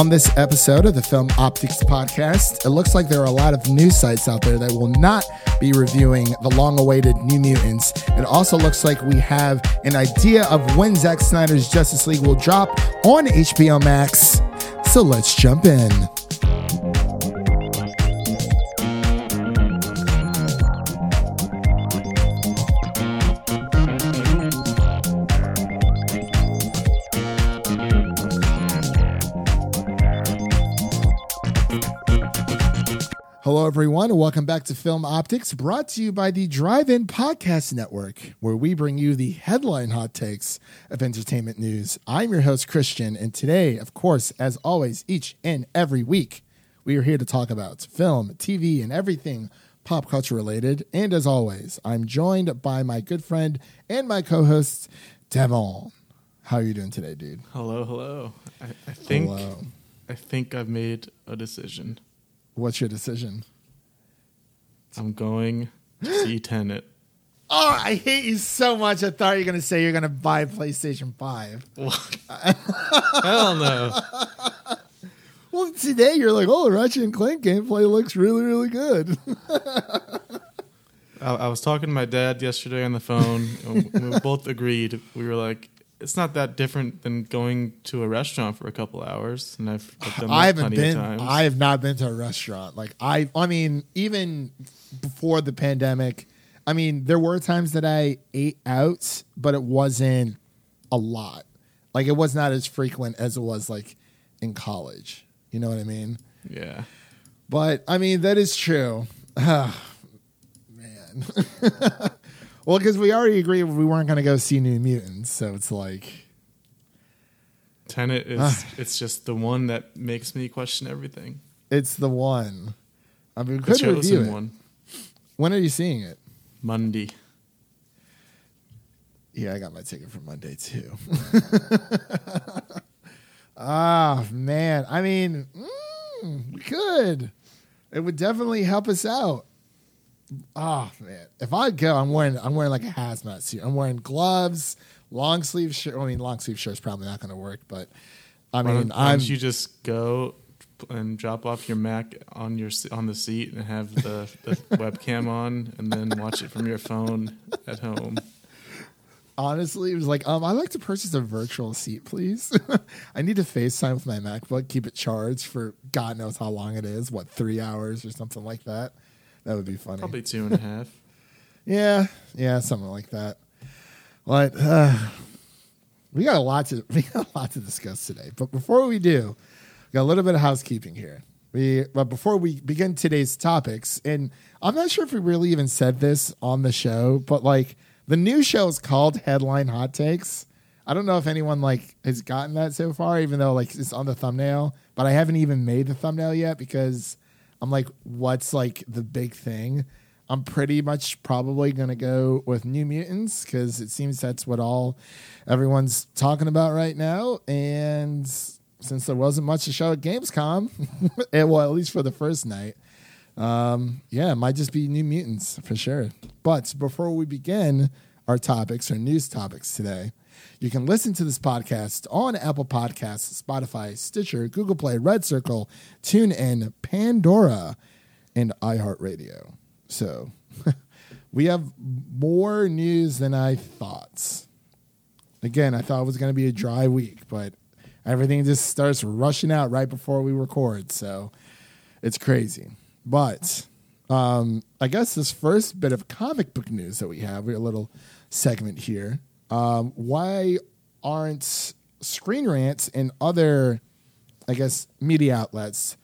On this episode of the Film Optix Podcast, it looks like there are a lot of news sites out there that will not be reviewing the long awaited New Mutants. It also looks like we have an idea of when Zack Snyder's Justice League will drop on HBO Max. So let's jump in. Everyone, welcome back to Film Optix, brought to you by the Drive In Podcast Network, where we bring you the headline hot takes of entertainment news. I'm your host, Christian, and today, of course, as always, each and every week, we are here to talk about film, TV, and everything pop culture related. And as always, I'm joined by my good friend and my co host, Devin. How are you doing today, dude? Hello, hello. I, I think Hello. I think I've made a decision. What's your decision? I'm going to see Tenet. Oh, I hate you so much. I thought you were going to say you're going to buy PlayStation 5. What? Hell no. Well, today you're like, oh, Ratchet and Clank gameplay looks really, really good. I, I was talking to my dad yesterday on the phone. and we both agreed. We were like, it's not that different than going to a restaurant for a couple hours. And I've, I've done that I haven't plenty been. of times. I have not been to a restaurant. Like I, I mean, even before the pandemic, I mean, there were times that I ate out, but it wasn't a lot. Like it was not as frequent as it was like in college. You know what I mean? yeah. But I mean, that is true. Ah, man. well, because we already agreed we weren't going to go see New Mutants, so it's like, Tenet is Ah. it's just the one that makes me question everything. it's the one. I mean, we The could review chosen it. one. When are you seeing it? Monday. Yeah, I got my ticket for Monday too. Ah, man. I mean, mm, we could. It would definitely help us out. Oh man, if I go, I'm wearing I'm wearing like a hazmat suit. I'm wearing gloves, long sleeve shirt. I mean, long sleeve shirt's probably not going to work, but I mean, why I'm don't you just go and drop off your Mac on your on the seat and have the, the webcam on, and then watch it from your phone at home. honestly it was like, um, I'd like to purchase a virtual seat, please. I need to FaceTime with my MacBook, keep it charged for God knows how long it is, what three hours or something like that. That would be funny. Probably two and a half. Yeah, yeah, something like that. But uh, we got a lot to we got a lot to discuss today. But before we do, we got a little bit of housekeeping here. We but before we begin today's topics, and I'm not sure if we really even said this on the show, but like the new show is called Headline Hot Takes. I don't know if anyone like has gotten that so far, even though like it's on the thumbnail. But I haven't even made the thumbnail yet because I'm like, what's like the big thing? I'm pretty much probably gonna go with New Mutants because it seems that's what all everyone's talking about right now. And since there wasn't much to show at Gamescom, eh, well, at least for the first night, um, yeah, it might just be New Mutants for sure. But before we begin our topics, our news topics today, you can listen to this podcast on Apple Podcasts, Spotify, Stitcher, Google Play, Red Circle, TuneIn, Pandora, and iHeartRadio. So we have more news than I thought. Again, I thought it was going to be a dry week, but everything just starts rushing out right before we record. So it's crazy. But um, I guess this first bit of comic book news that we have, we have a little segment here. Um, why aren't Screen Rants and other, I guess, media outlets,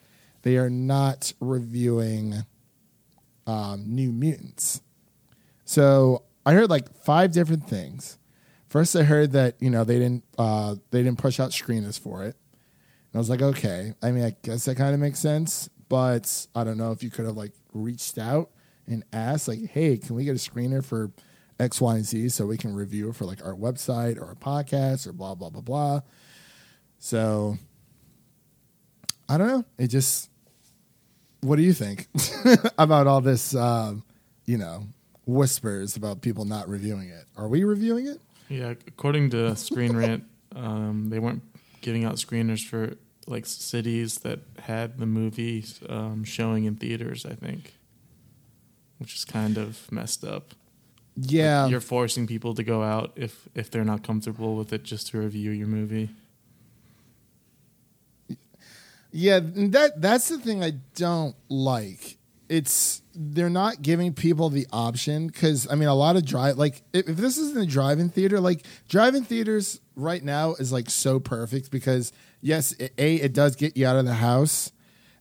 they are not reviewing um, New Mutants? So I heard like five different things. First, I heard that you know they didn't uh, they didn't push out screeners for it, and I was like, okay. I mean, I guess that kind of makes sense, but I don't know if you could have like reached out and asked, like, hey, can we get a screener for X, Y, and Z so we can review it for like our website or our podcast or blah blah blah blah. So I don't know. It just what do you think about all this? Um, you know, whispers about people not reviewing it. Are we reviewing it? Yeah, according to Screen Rant, um, they weren't giving out screeners for like cities that had the movie um, showing in theaters. I think, which is kind of messed up. Yeah, You're forcing people to go out if if they're not comfortable with it just to review your movie. Yeah, that that's the thing I don't like. It's they're not giving people the option because I mean a lot of drive like if, if this isn't a drive-in theater, like drive-in theaters right now is like so perfect because yes, it, a it does get you out of the house,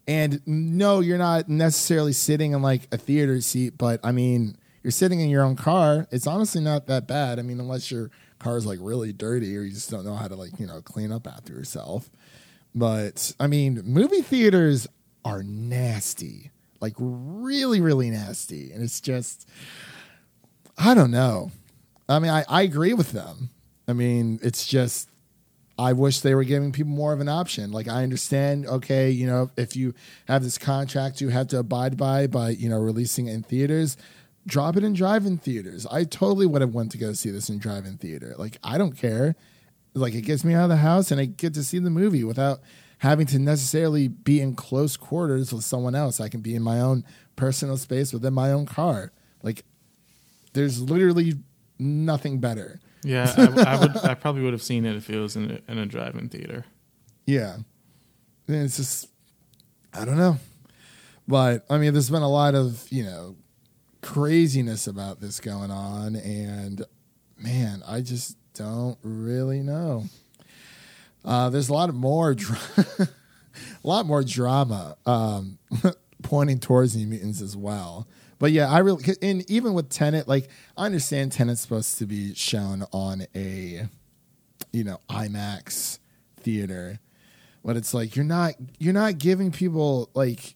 and no, you're not necessarily sitting in like a theater seat, but I mean you're sitting in your own car. It's honestly not that bad. I mean unless your car is like really dirty or you just don't know how to like you know clean up after yourself. But I mean, movie theaters are nasty, like really, really nasty. And it's just, I don't know. I mean, I, I agree with them. I mean, it's just, I wish they were giving people more of an option. Like, I understand, okay, you know, if you have this contract you have to abide by, by, you know, releasing in theaters, drop it in drive in theaters. I totally would have went to go see this in drive in theater. Like, I don't care like it gets me out of the house and I get to see the movie without having to necessarily be in close quarters with someone else. I can be in my own personal space within my own car. Like there's literally nothing better. Yeah, I, I would. I probably would have seen it if it was in a, in a drive-in theater. Yeah. And it's just I don't know. But I mean there's been a lot of, you know, craziness about this going on and man, I just don't really know. Uh, there's a lot of more, dra- a lot more drama um, pointing towards the Mutants as well. But yeah, I really, and even with Tenet, like I understand Tenet's supposed to be shown on a, you know, IMAX theater, but it's like you're not you're not giving people like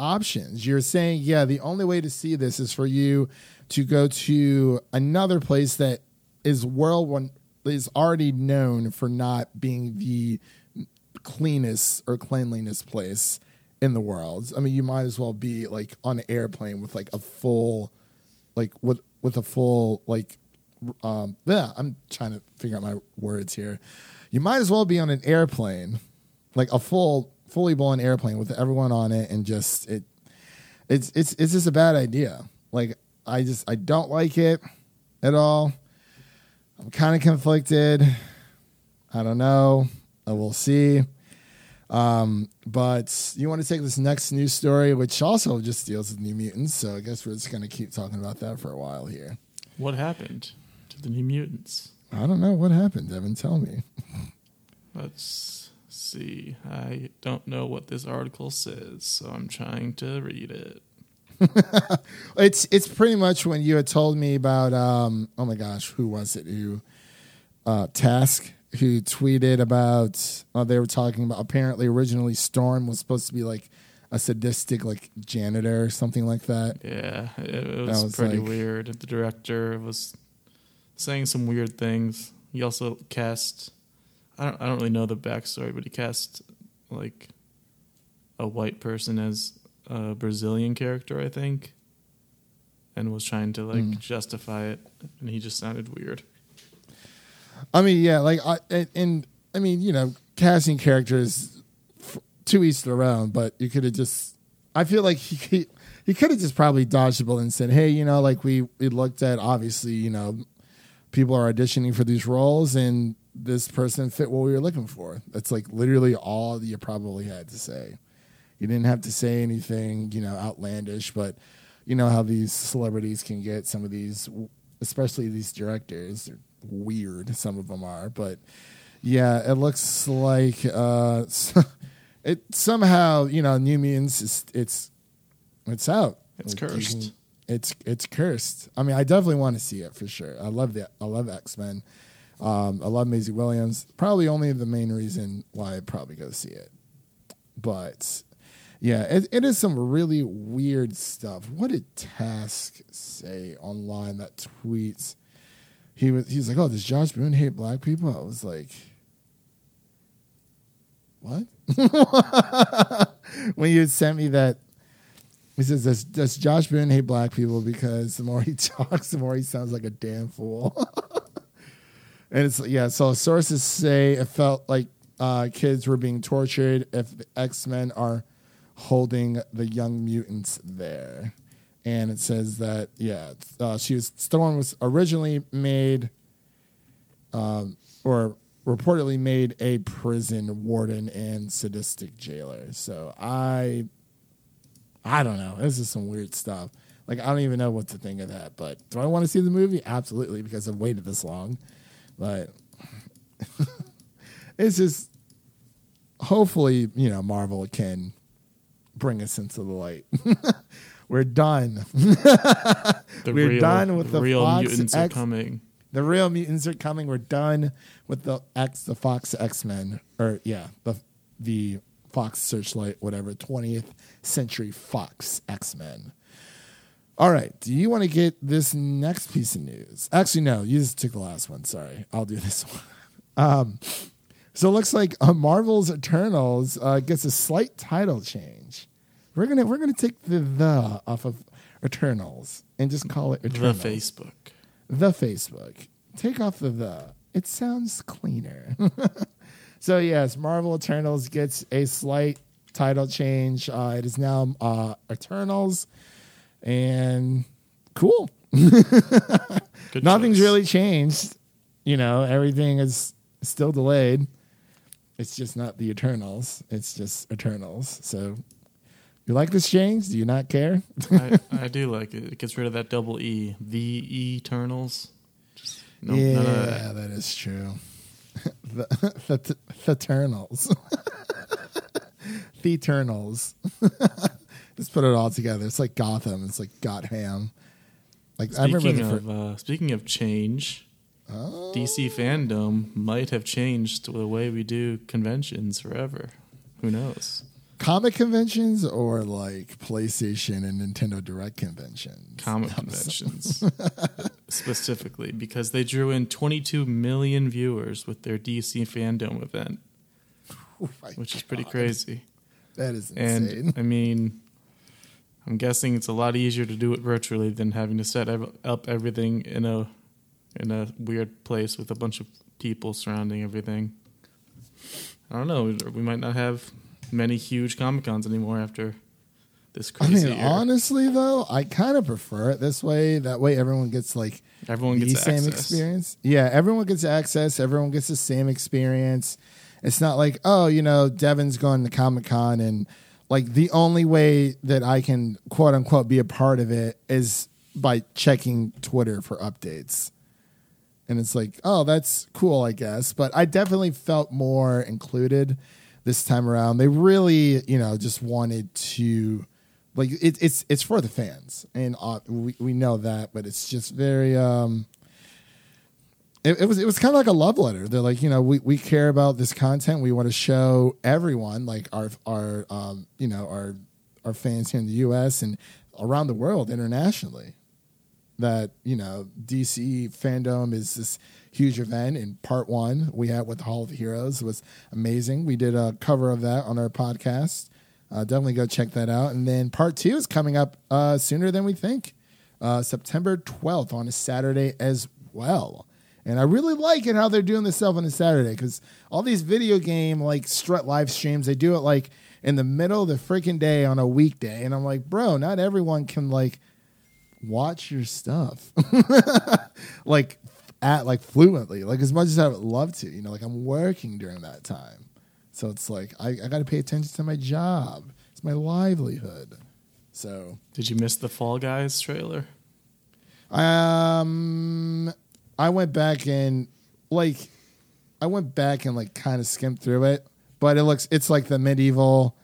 options. You're saying, yeah, the only way to see this is for you to go to another place that is world one is already known for not being the cleanest or cleanliness place in the world. I mean, you might as well be like on an airplane with like a full, like with with a full like, um, yeah. I'm trying to figure out my words here. You might as well be on an airplane, like a full, fully blown airplane with everyone on it, and just it, it's it's it's just a bad idea. Like I just I don't like it at all. I'm kind of conflicted. I don't know. I will see. Um, but you want to take this next news story, which also just deals with New Mutants. So I guess we're just going to keep talking about that for a while here. What happened to the New Mutants? I don't know what happened. Devin, tell me. Let's see. I don't know what this article says, so I'm trying to read it. it's it's pretty much when you had told me about um oh my gosh who was it who uh task who tweeted about uh, they were talking about apparently originally storm was supposed to be like a sadistic like janitor or something like that Yeah, it, it was, was pretty like- weird. The director was saying some weird things. He also cast. I don't. I don't really know the backstory, but he cast like a white person as a Brazilian character, I think, and was trying to like Hmm. justify it, and he just sounded weird. I mean, yeah, like I and, and I mean, you know, casting characters f- to each their own, but you could have just. I feel like he he, he could have just probably dodged a bullet and said, "Hey, you know, like we we looked at obviously, you know, people are auditioning for these roles, and this person fit what we were looking for." That's like literally all you probably had to say. You didn't have to say anything, you know, outlandish, but you know how these celebrities can get some of these, especially these directors. They're weird. Some of them are, but yeah, it looks like uh, it somehow you know New Mutants is it's it's out. It's Like, cursed. can- it's it's cursed. I mean, I definitely want to see it for sure. I love that. I love X Men. Um, I love Maisie Williams. Probably only the main reason why I'd probably go see it. But yeah, it, it is some really weird stuff. What did Task say online that tweets? He was he's like, Oh, does Josh Boone hate black people? I was like, What? when you sent me that he says, does, does Josh Boone hate black people because the more he talks, the more he sounds like a damn fool. and it's yeah. So sources say it felt like uh, kids were being tortured if the X Men are holding the young mutants there. And it says that yeah, uh, she was Storm was originally made, um, or reportedly made a prison warden and sadistic jailer. So I, I don't know. This is some weird stuff. Like I don't even know what to think of that. But do I want to see the movie? Absolutely, because I've waited this long. But it's just hopefully you know Marvel can bring us into the light. We're done. We're real, done with the real Fox mutants are coming. The real mutants are coming. We're done with the X, the Fox X Men, or yeah, the the Fox Searchlight, whatever, twentieth century Fox X Men. All right, do you want to get this next piece of news? Actually, no, you just took the last one. Sorry, I'll do this one. Um, so it looks like uh, Marvel's Eternals uh, gets a slight title change. We're gonna we're gonna take the the off of Eternals and just call it The Facebook. the Facebook. Take off the the. It sounds cleaner. so yes, Marvel Eternals gets a slight title change. Uh, it is now uh, Eternals, and cool. Nothing's choice. really changed. You know, everything is still delayed. It's just not the Eternals. It's just Eternals. So, you like this change? Do you not care? I, I do like it. It gets rid of that double E. The Eternals. Just no, yeah, that. that is true. the, the, the Eternals. the Eternals. Just put it all together. It's like Gotham. It's like Gotham. Like I remember Speaking the fir- of uh, speaking of change, Oh. DC fandom might have changed the way we do conventions forever. Who knows? comic conventions or like PlayStation and Nintendo Direct conventions. Comic conventions specifically because they drew in 22 million viewers with their DC fandom event, Oh which is pretty crazy. That is insane. And I mean, I'm guessing it's a lot easier to do it virtually than having to set ev- up everything in a in a weird place with a bunch of people surrounding everything. I don't know. We might not have many huge comic cons anymore after this crazy. I mean, honestly though, I kind of prefer it this way. That way, everyone gets like Everyone gets the same access. experience. Yeah, everyone gets access. Everyone gets the same experience. It's not like, oh, you know, Devin's going to Comic Con and like the only way that I can quote unquote be a part of it is by checking Twitter for updates. And it's like, oh, that's cool, I guess. But I definitely felt more included this time around. They really, you know, just wanted to like it, it's it's for the fans, and uh, we we know that, but it's just very um. It, it was it was kind of like a love letter. They're like, you know, we, we care about this content. We want to show everyone, like our our um you know our our fans here in the U.S. and around the world, internationally, that you know DC fandom is this huge event. In part one, we had with the Hall of Heroes was amazing. We did a cover of that on our podcast. Uh, definitely go check that out. And then part two is coming up uh, sooner than we think, uh, September twelfth on a Saturday as well. And I really like it how they're doing this stuff on a Saturday because all these video game like strut live streams, they do it like in the middle of the freaking day on a weekday. And I'm like, bro, not everyone can like watch your stuff like at like fluently like as much as i would love to you know like i'm working during that time so it's like i, I got to pay attention to my job it's my livelihood so Did you miss the Fall Guys trailer? um i went back and like i went back and like kind of skimmed through it but it looks it's like the medieval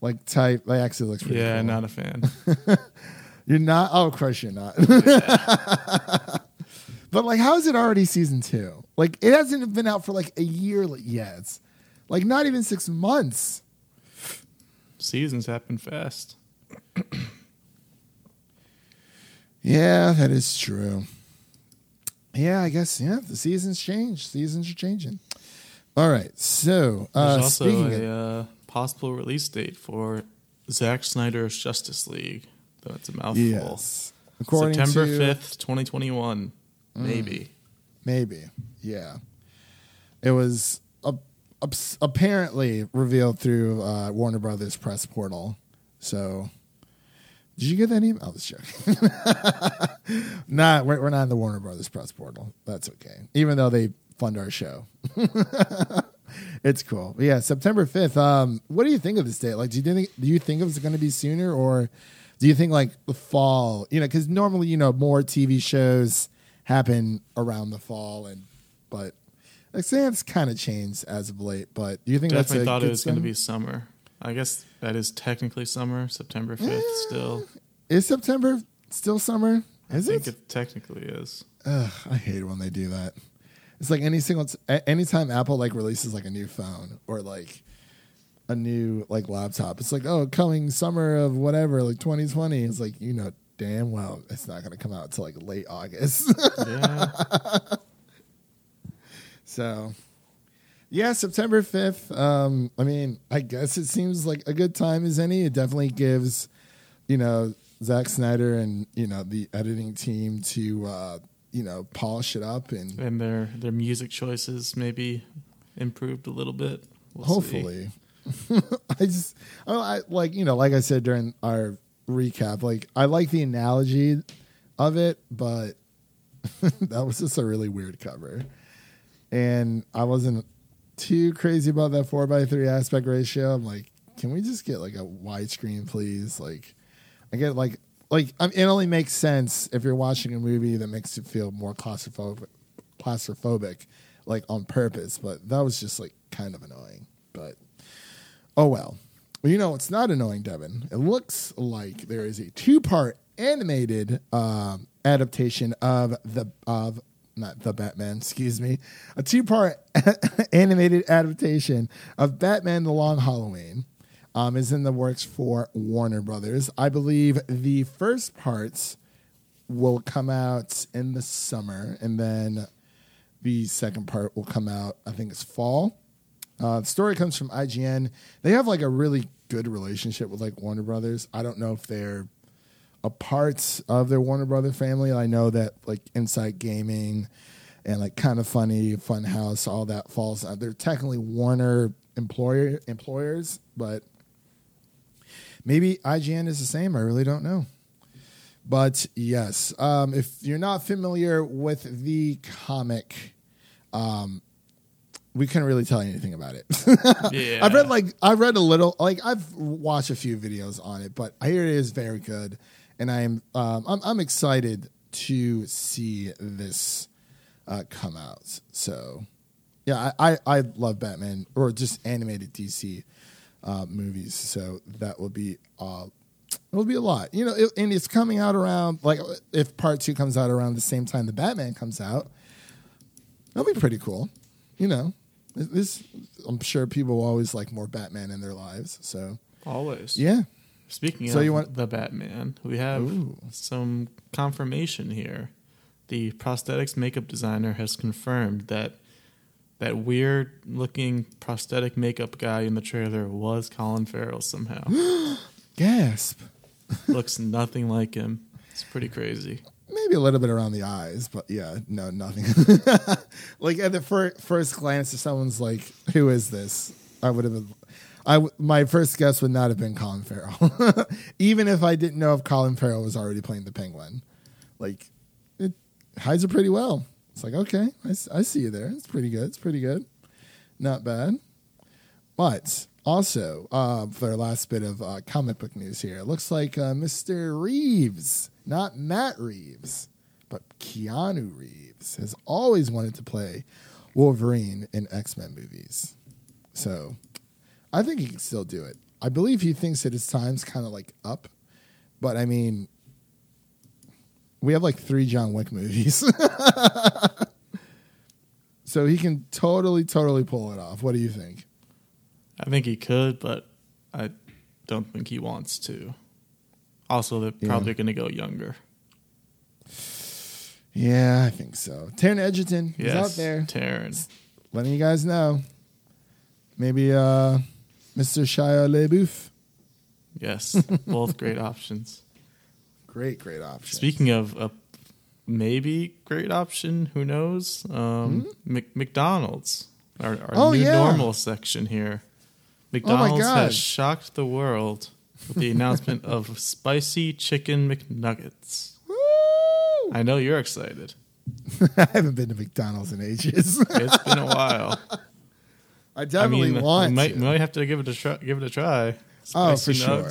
like type like actually looks pretty Yeah, cool. not a fan. You're not. Oh, of course you're not. Oh, but like, how is it already season two? Like, it hasn't been out for like a year yet. Like not even six months. Seasons happen fast. Yeah, that is true. Yeah, I guess. Yeah, the seasons change. Seasons are changing. All right. So, There's uh, also speaking a of, uh, possible release date for Zack Snyder's Justice League. Though it's a mouthful. yes, according September to fifth, twenty twenty one. Maybe. maybe, yeah, it was apparently revealed through uh, Warner Brothers press portal. So, did you get that email? I was joking. nah, we're, we're not in the Warner Brothers press portal. That's okay. Even though they fund our show. it's cool. But yeah, September 5th. Um, what do you think of this date? Like, do you think, do you think it was going to be sooner or do you think like the fall, you know, cause normally, you know, more TV shows happen around the fall and, but like say it's kind of changed as of late, but do you think Definitely that's a thought it was going to be summer. I guess that is technically summer, September 5th eh, still. Is September still summer? Is I think it? it technically is. Ugh, I hate when they do that. It's like any single t- anytime Apple like releases like a new phone or like a new like laptop, it's like oh coming summer of whatever like 2020. It's like you know damn well it's not going to come out until like late August. Yeah. so yeah, September 5th. Um, I mean, I guess it seems like a good time as any. It definitely gives you know Zack Snyder and you know the editing team to uh, you know polish it up and and their their music choices maybe improved a little bit. We'll. Hopefully, I just I, I like you know like I said during our recap, like I like the analogy of it, but that was just a really weird cover, and I wasn't too crazy about that four by three aspect ratio. I'm like, can we just get like a widescreen, please? Like, I get like like it only makes sense if you're watching a movie that makes you feel more claustrophobic, claustrophobic, like on purpose. But that was just like kind of annoying. But oh well. Well, you know it's not annoying, Devin. It looks like there is a two-part animated um, adaptation of the of not the Batman, excuse me, a two-part animated adaptation of Batman: The Long Halloween um, is in the works for Warner Brothers. I believe the first parts will come out in the summer, and then the second part will come out. I think it's fall. Uh, the story comes from IGN. They have like a really good relationship with like Warner Brothers. I don't know if they're a part of their Warner Brother family. I know that like Inside Gaming and like Kinda Funny, Funhaus, all that falls. Uh, they're technically Warner employer employers, but maybe IGN is the same. I really don't know. But yes, um, if you're not familiar with the comic, um, we couldn't really tell you anything about it. Yeah. I've read like I've read a little, like I've watched a few videos on it, but I hear it is very good, and I'm um, I'm, I'm excited to see this uh, come out. So yeah, I, I I love Batman or just animated DC uh, movies, so that will be uh, it will be a lot, you know, it, and it's coming out around like if part two comes out around the same time the Batman comes out, that'll be pretty cool, you know. This, I'm sure people always like more Batman in their lives. So Always. yeah, Speaking So of you want- the Batman, we have Ooh. some confirmation here. The prosthetics makeup designer has confirmed that that weird looking prosthetic makeup guy in the trailer was Colin Farrell somehow. gasp. Looks nothing like him. It's pretty crazy. Maybe a little bit around the eyes, but yeah, no, nothing. like at the fir- first glance, if someone's like, "Who is this?" I would have been. I my first guess would not have been Colin Farrell, even if I didn't know if Colin Farrell was already playing the Penguin. Like, it hides it pretty well. It's like, okay, I, I see you there. It's pretty good. It's pretty good. Not bad. But also, uh, for our last bit of uh, comic book news here, it looks like uh, Mr. Reeves, not Matt Reeves, but Keanu Reeves, has always wanted to play Wolverine in X Men movies. So I think he can still do it. I believe he thinks that his time's kind of like up, but I mean, we have like three John Wick movies. so he can totally, totally pull it off. What do you think? I think he could, but I don't think he wants to. Also, they're Yeah. probably going to go younger. Yeah, I think so. Taron Egerton is out there Taron. letting you guys know. Maybe uh, Mr. Shia LaBeouf. Yes, both great options. Great, great option. Speaking of a maybe great option, who knows? Um, Hmm? Mc- McDonald's our, our Oh, new yeah. Oh normal section here. McDonald's God. has shocked the world with the announcement of spicy chicken McNuggets. Woo! I know you're excited. I haven't been to McDonald's in ages. It's been a while. I definitely I mean, want we might, to. might have to give it a try. Give it a try. Oh, Spicy for sure.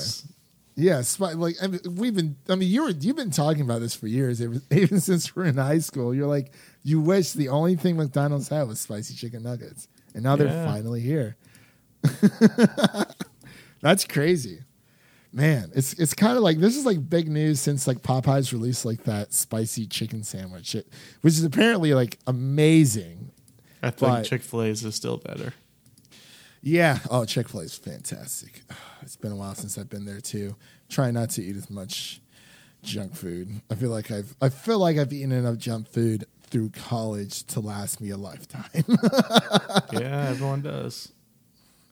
Yes, Yeah, like I mean, we've been. I mean, you were you've been talking about this for years, even, even since we're in high school. You're like, you wish the only thing McDonald's had was spicy chicken nuggets, and now they're finally here. That's crazy, man. It's it's kind of like this is like big news since like Popeyes released like that spicy chicken sandwich, it- which is apparently like amazing. I think Chick Fil A's is still better. Yeah. Oh, Chick Fil A is fantastic. It's been a while since I've been there too. Try not to eat as much junk food. I feel like I've I feel like I've eaten enough junk food through college to last me a lifetime. yeah, everyone does.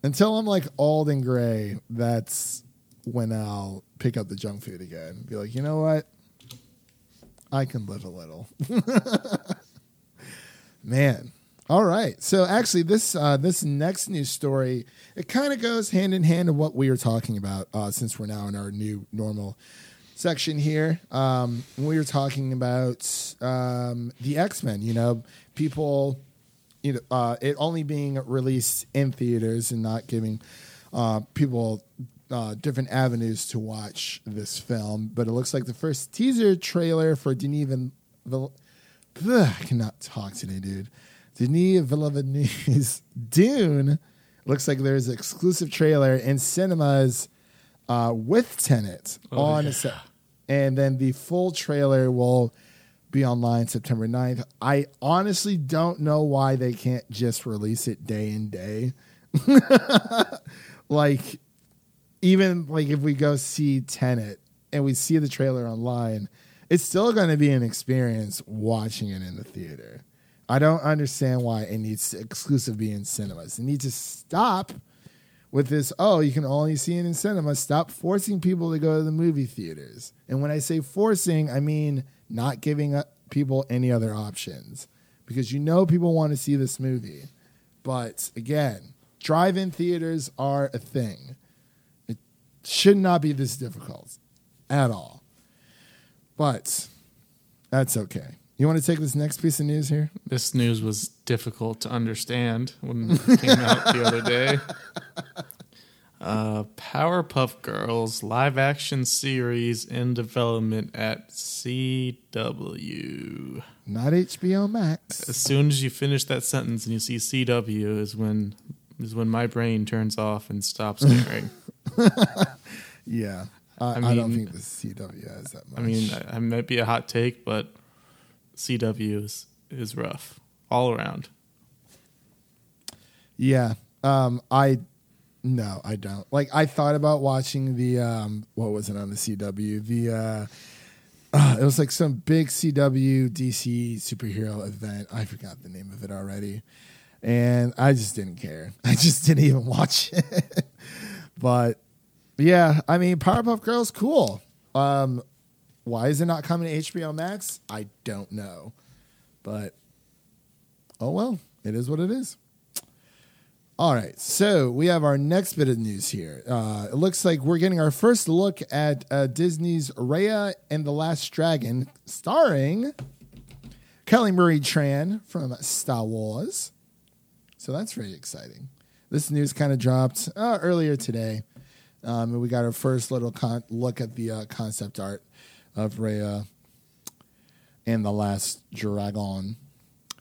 Until I'm like old and gray, that's when I'll pick up the junk food again. Be like, you know what? I can live a little. Man. All right. So actually this uh, this next news story, it kind of goes hand in hand of what we were talking about uh, since we're now in our new normal section here. Um, we were talking about um, the X Men. You know, people, you know, uh, it only being released in theaters and not giving uh, people uh, different avenues to watch this film. But it looks like the first teaser trailer for. Vill- I cannot talk today, dude. Denis Villeneuve's Dune looks like there's an exclusive trailer in cinemas uh, with Tenet Oh, on yeah. And then the full trailer will be online September 9th. I honestly don't know why they can't just release it day and day. like, even like if we go see Tenet and we see the trailer online, it's still going to be an experience watching it in the theater. I don't understand why it needs to exclusive be in cinemas. It needs to stop with this. Oh, you can only see it in cinemas. Stop forcing people to go to the movie theaters. And when I say forcing, I mean not giving people any other options because you know people want to see this movie. But again, drive-in theaters are a thing. It should not be this difficult at all. But that's okay. You want to take this next piece of news here? This news was difficult to understand when it came out the other day. Uh, Powerpuff Girls live action series in development at CW. Not HBO Max. As soon as you finish that sentence and you see CW is when is when my brain turns off and stops caring. Yeah. I, I I, don't think the CW has that much. I mean, I, I might be a hot take, but CW is is rough all around. Yeah. Um, I no, I don't. Like I thought about watching the um what was it on the CW? The uh uh, it was like some big CW DC superhero event. I forgot the name of it already. And I just didn't care. I just didn't even watch it. but yeah, I mean Powerpuff Girls cool. Um why is it not coming to HBO Max? I don't know. But oh well, it is what it is. All right, so we have our next bit of news here. Uh, it looks like we're getting our first look at uh, Disney's Raya and the Last Dragon, starring Kelly Marie Tran from Star Wars. So that's very exciting. This news kind of dropped uh, earlier today, um, and we got our first little con- look at the uh, concept art of Raya and the Last Dragon.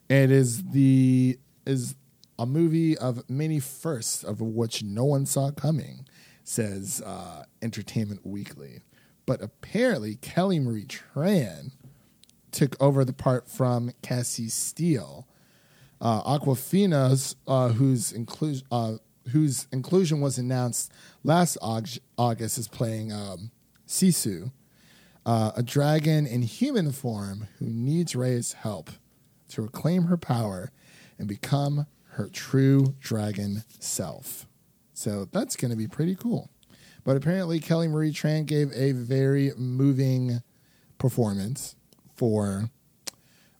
It is the is a movie of many firsts of which no one saw coming, says uh, Entertainment Weekly. But apparently, Kelly Marie Tran took over the part from Cassie Steele. Uh, Awkwafina's, uh, whose inclusion uh, whose inclusion was announced last Aug- August, is playing um, Sisu, uh, a dragon in human form who needs Ray's help to reclaim her power and become her true dragon self. So that's going to be pretty cool. But apparently, Kelly Marie Tran gave a very moving performance for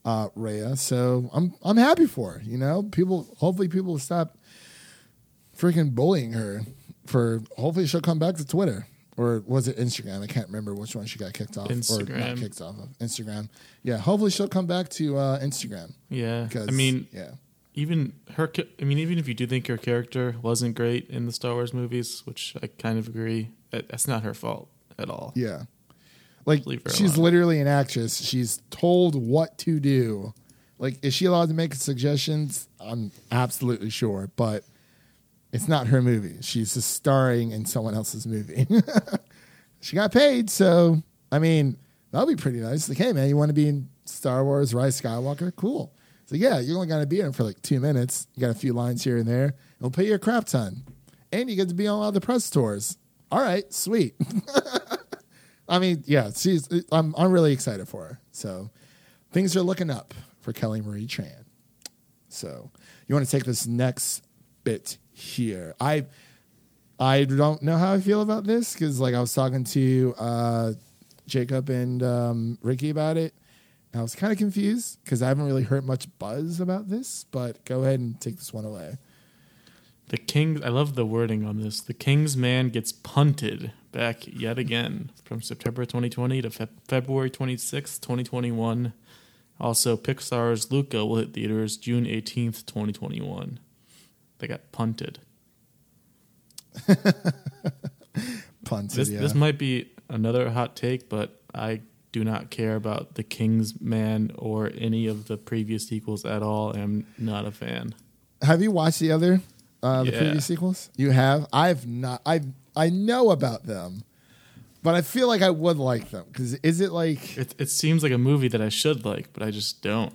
uh. So I'm I'm happy for her. You know, people. Hopefully, people will stop freaking bullying her. For hopefully, she'll come back to Twitter or was it Instagram? I can't remember which one she got kicked off or not Instagram. kicked off of. Instagram. Yeah, hopefully she'll come back to uh, Instagram. Yeah, Because I mean, yeah, even her. I mean, even if you do think her character wasn't great in the Star Wars movies, which I kind of agree, that's not her fault at all. yeah. Like she's alone. literally an actress. She's told what to do. Like, is she allowed to make suggestions? I'm absolutely sure, but it's not her movie. She's just starring in someone else's movie. she got paid, so I mean, that'll be pretty nice. Like, hey man, you want to be in Star Wars Rise Skywalker? Cool. So yeah, you're only gonna be in for like two minutes. You got a few lines here and there. and We'll pay you a crap ton, and you get to be on all the press tours. All right, sweet. I mean, yeah, she's. I'm I'm really excited for her. So things are looking up for Kelly Marie Tran. So you want to take this next bit here? I I don't know how I feel about this because like I was talking to uh, Jacob and um, Ricky about it. I was kind of confused because I haven't really heard much buzz about this. But go ahead and take this one away. The king. I love the wording on this. The King's Man gets punted back yet again from September 2020 to Fe- February 26, 2021. Also, Pixar's Luca will hit theaters June 18th, 2021. They got punted. Punted, This yeah. this might be another hot take, but I do not care about the King's Man or any of the previous sequels at all. I'm not a fan. Have you watched the other uh, the Yeah. previous sequels? You have. I've not. I I know about them, but I feel like I would like them because is it like It it seems like a movie that I should like, but I just don't.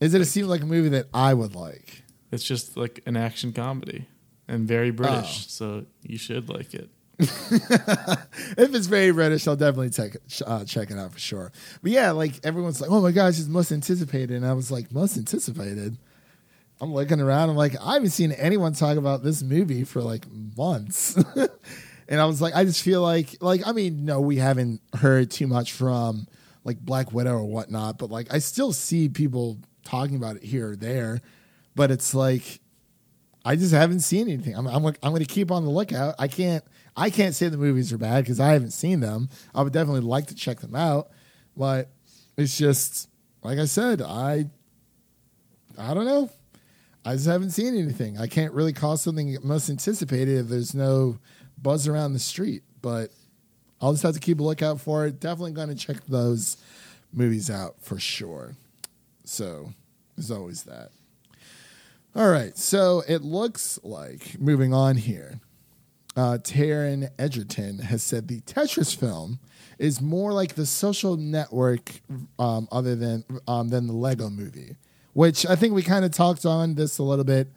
is it a seem like a movie that I would like? It's just like an action comedy and very British, Oh. so you should like it. If it's very British, I'll definitely check it, uh, check it out for sure. But yeah, like everyone's like, "Oh my gosh, it's most anticipated," and I was like, "Most anticipated." I'm looking around. I'm like, I haven't seen anyone talk about this movie for like months, and I was like, I just feel like, like, I mean, no, we haven't heard too much from like Black Widow or whatnot, but like, I still see people talking about it here or there, but it's like, I just haven't seen anything. I'm, I'm, I'm going to keep on the lookout. I can't, I can't say the movies are bad because I haven't seen them. I would definitely like to check them out, but it's just like I said, I, I don't know. I just haven't seen anything. I can't really call something most anticipated if there's no buzz around the street. But I'll just have to keep a lookout for it. Definitely going to check those movies out for sure. So there's always that. All right. So it looks like moving on here. Uh, Taron Egerton has said the Tetris film is more like the social network, um, other than um, than the Lego Movie, which I think we kind of talked on this a little bit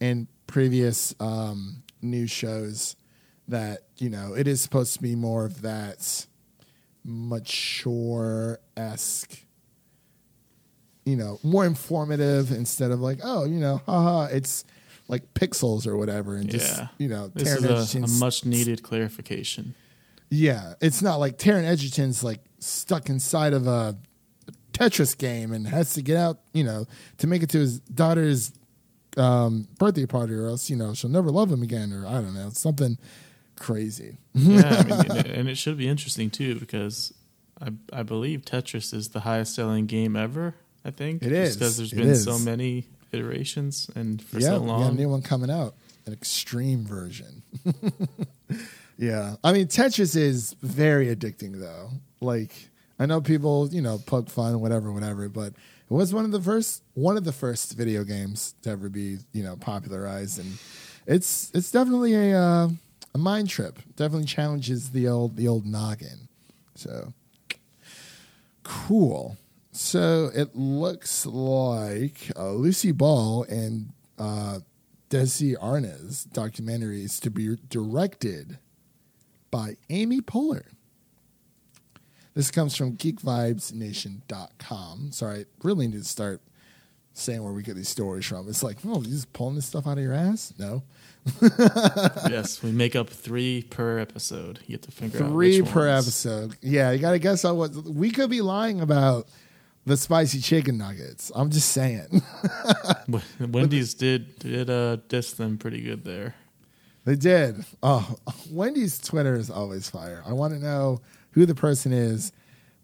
in previous um, news shows. That you know it is supposed to be more of that mature esque you know, more informative instead of like, oh, you know, haha, it's like pixels or whatever, and just Yeah. you know, This is a, a much needed clarification. yeah, it's not like Taron Egerton's like stuck inside of a Tetris game and has to get out, you know, to make it to his daughter's um, birthday party, or else you know she'll never love him again, or I don't know, something crazy. yeah, I mean, and- and it should be interesting too because I I believe Tetris is the highest selling game ever. I think It is. because there's It been so many iterations and for yeah, so long. long. new one coming out, an extreme version. yeah, I mean Tetris is very addicting though. Like I know people, you know, poke fun, whatever, whatever, but it was one of the first one of the first video games to ever be, you know, popularized, and it's it's definitely a uh, a mind trip. Definitely challenges the old the old noggin. So cool. So it looks like uh, Lucy Ball and uh, Desi Arnaz documentary is to be directed by Amy Poehler. This comes from geekvibesnation.com. Sorry, I really need to start saying where we get these stories from. It's like, oh, you just pulling this stuff out of your ass? No. yes, we make up three per episode. You have to figure out Three per ones. episode. Yeah, you got to guess on what we could be lying about the spicy chicken nuggets. I'm just saying. Wendy's did did uh diss them pretty good there. they did. Oh, Wendy's Twitter is always fire. I want to know who the person is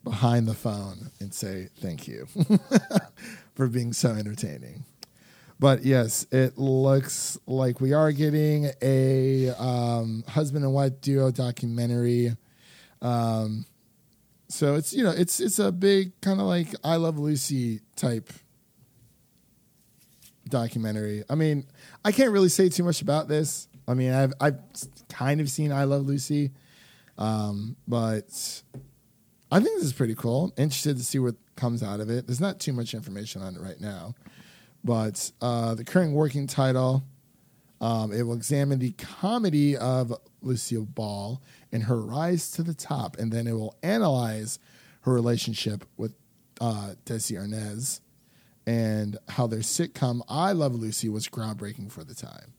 behind the phone and say thank you for being so entertaining. But yes, it looks like we are getting a um, husband and wife duo documentary. Um, so it's you know it's it's a big kind of like I Love Lucy type documentary. I mean, I can't really say too much about this. I mean, I've I've kind of seen I Love Lucy, um, but I think this is pretty cool. Interested to see what comes out of it. There's not too much information on it right now, but uh, the current working title um, it will examine the comedy of Lucille Ball and her rise to the top, and then it will analyze her relationship with uh, Desi Arnaz and how their sitcom "I Love Lucy" was groundbreaking for the time.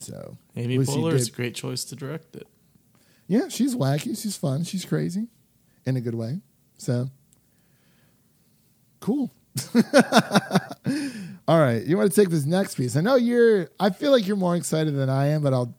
So Amy Lucy Poehler is a great choice to direct it. yeah, she's wacky, she's fun, she's crazy, in a good way. So cool. All right, you want to take this next piece? I know you're. I feel like you're more excited than I am, but I'll.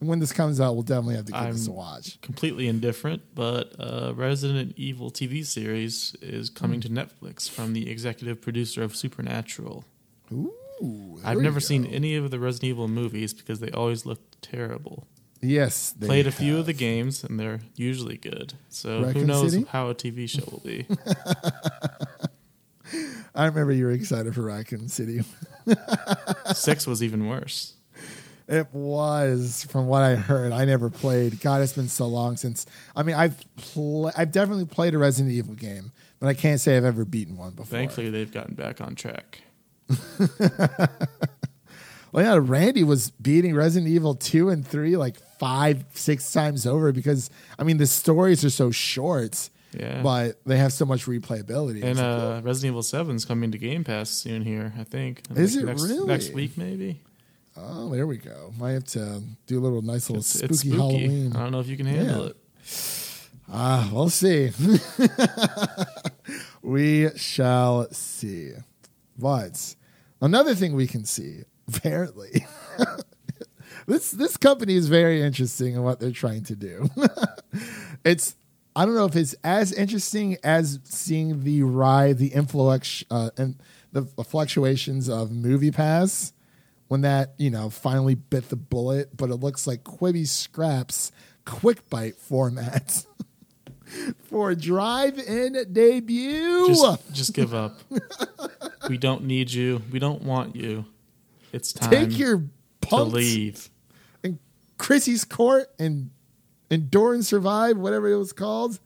When this comes out, we'll definitely have to give this a I'm- watch. Completely indifferent, but uh, Resident Evil TV series is coming Hmm. to Netflix from the executive producer of Supernatural. Ooh, I've never seen any of the Resident Evil movies because they always look terrible. Yes, they Played a few of the games and they're usually good. So Raccoon who knows City? how a TV show will be? I remember you were excited for Raccoon City. Six was even worse. It was, from what I heard. I never played. God, it's been so long since. I mean, I've pl- I've definitely played a Resident Evil game, but I can't say I've ever beaten one before. Thankfully, they've gotten back on track. Well, yeah, Randy was beating Resident Evil 2 and 3 like five, six times over because, I mean, the stories are so short, Yeah. but they have so much replayability. And uh, Resident Evil 7's coming to Game Pass soon here, I think. Is it next, really? Next week, maybe? Oh, there we go. Might have to do a little nice little It's, spooky, it's spooky. Halloween. I don't know if you can handle Yeah. it. Ah, we'll see. we shall see. But another thing we can see, apparently, this this company is very interesting in what they're trying to do. it's I don't know if it's as interesting as seeing the ride, the influx, uh, and the fluctuations of Movie Pass when that you know finally bit the bullet. But it looks like Quibi scraps quick bite format for a drive-in debut. Just, just give up. we don't need you. We don't want you. It's time Take your to leave. and Chrissy's court and endure and survive, whatever it was called.